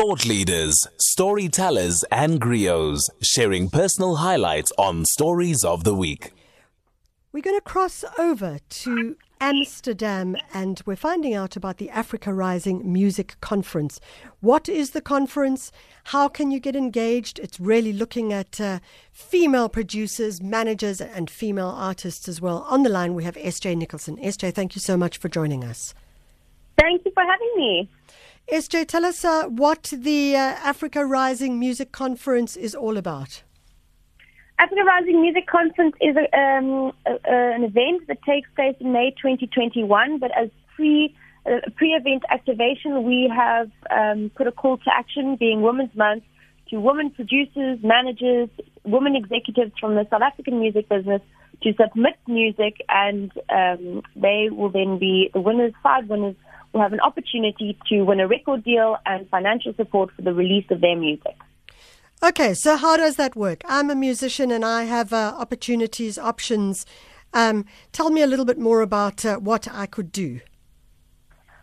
Thought leaders, storytellers, and griots sharing personal highlights on Stories of the Week. We're going to cross over to Amsterdam and we're finding out about the Africa Rising Music Conference. What is the conference? How can you get engaged? It's really looking at uh, female producers, managers, and female artists as well. On the line, we have SJ Nicholson. SJ, thank you so much for joining us. Thank you for having me. SJ, tell us uh, what the uh, Africa Rising Music Conference is all about. Africa Rising Music Conference is a, um, a, an event that takes place in May 2021, but as pre uh, pre-event activation, we have um, put a call to action, being Women's Month, to women producers, managers, women executives from the South African music business to submit music, and um, they will then be the winners. Five winners will have an opportunity to win a record deal and financial support for the release of their music. Okay, so how does that work? I'm a musician and I have uh, opportunities, options. Um, tell me a little bit more about uh, what I could do.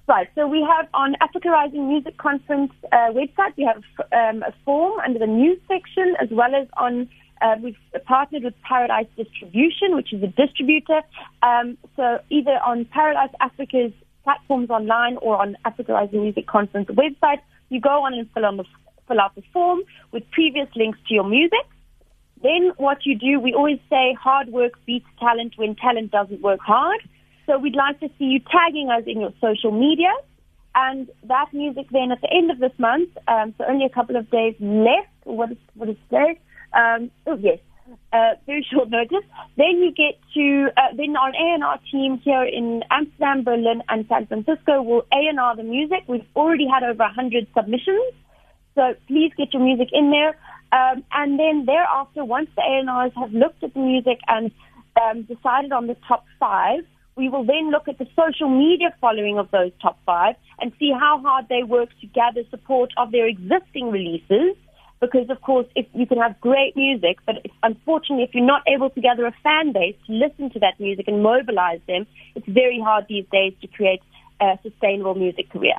Right, so we have on Africa Rising Music Conference uh, website, we have um, a form under the news section, as well as on uh, we've partnered with Paradise Distribution, which is a distributor. Um, so either on Paradise Africa's platforms online or on Africa Rising Music Conference website, you go on and fill on the fill out the form with previous links to your music. Then what you do, we always say hard work beats talent when talent doesn't work hard. So we'd like to see you tagging us in your social media. And that music then at the end of this month, um, so only a couple of days left, what is, what is today? Um, oh yes, uh, very short notice. Then you get to, uh, then our A&R team here in Amsterdam, Berlin, and San Francisco will A&R the music. We've already had over 100 submissions. So please get your music in there. Um, and then thereafter, once the A&Rs have looked at the music and um, decided on the top five, we will then look at the social media following of those top five and see how hard they work to gather support of their existing releases. Because, of course, if you can have great music, but if, unfortunately, if you're not able to gather a fan base to listen to that music and mobilize them, it's very hard these days to create a sustainable music career.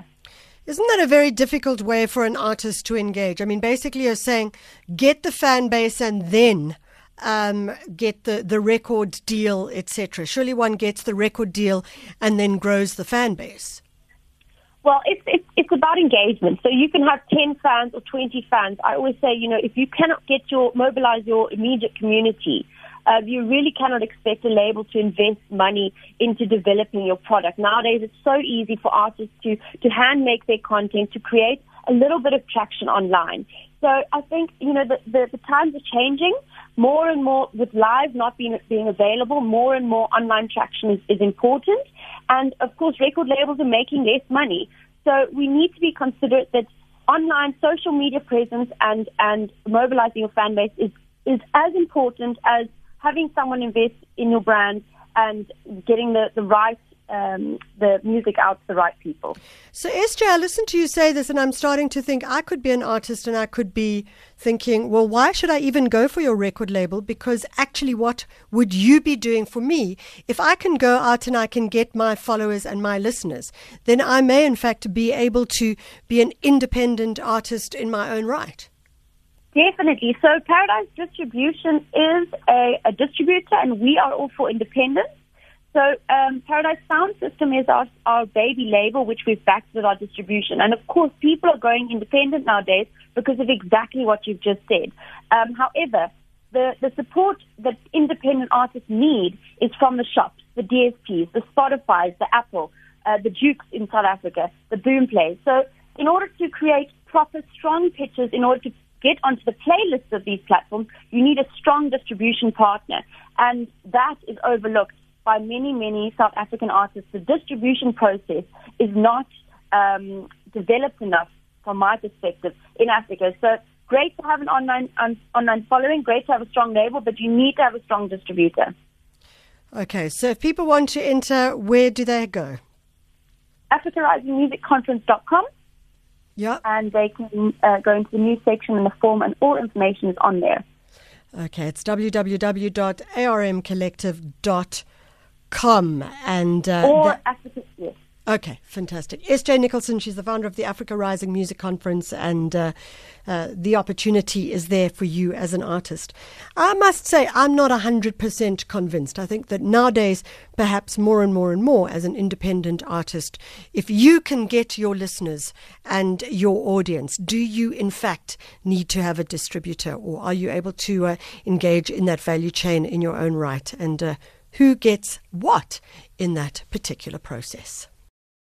Isn't that a very difficult way for an artist to engage? I mean, basically, you're saying get the fan base and then um, get the, the record deal, etc. Surely one gets the record deal and then grows the fan base. Well, it's, it's it's about engagement. So you can have ten fans or twenty fans. I always say, you know, if you cannot get your mobilize your immediate community, uh, you really cannot expect a label to invest money into developing your product. Nowadays, it's so easy for artists to, to hand make their content, to create a little bit of traction online. So I think, you know, the, the, the times are changing. More and more, with live not being, being available, more and more online traction is, is important. And of course, record labels are making less money. So we need to be considerate that online social media presence and, and mobilizing your fan base is, is as important as having someone invest in your brand and getting the, the right um, the music out to the right people. So, SJ, I listen to you say this, and I'm starting to think I could be an artist, and I could be thinking, well, why should I even go for your record label? Because actually, what would you be doing for me? If I can go out and I can get my followers and my listeners, then I may, in fact, be able to be an independent artist in my own right. Definitely. So Paradise Distribution is a, a distributor, and we are all for independence. So um, Paradise Sound System is our, our baby label, which we've backed with our distribution. And of course, people are going independent nowadays because of exactly what you've just said. Um, however, the, the support that independent artists need is from the shops, the DSPs, the Spotify's, the Apple, uh, the Joox in South Africa, the Boomplay. So in order to create proper, strong pitches, in order to get onto the playlists of these platforms, you need a strong distribution partner. And that is overlooked by many, many South African artists. The distribution process is not um, developed enough, from my perspective, in Africa. So great to have an online um, online following, great to have a strong label, but you need to have a strong distributor. Okay, so if people want to enter, where do they go? AfricaRisingMusicConference.com. Yeah. And they can uh, go into the news section in the form, and all information is on there. Okay, it's www.armcollective.com. Come and, uh, or Africa, yes. Okay, fantastic. SJ Nicholson, she's the founder of the Africa Rising Music Conference, and uh, uh, the opportunity is there for you as an artist. I must say, I'm not 100% convinced. I think that nowadays, perhaps more and more and more, as an independent artist, if you can get your listeners and your audience, do you in fact need to have a distributor, or are you able to uh, engage in that value chain in your own right? And uh, who gets what in that particular process?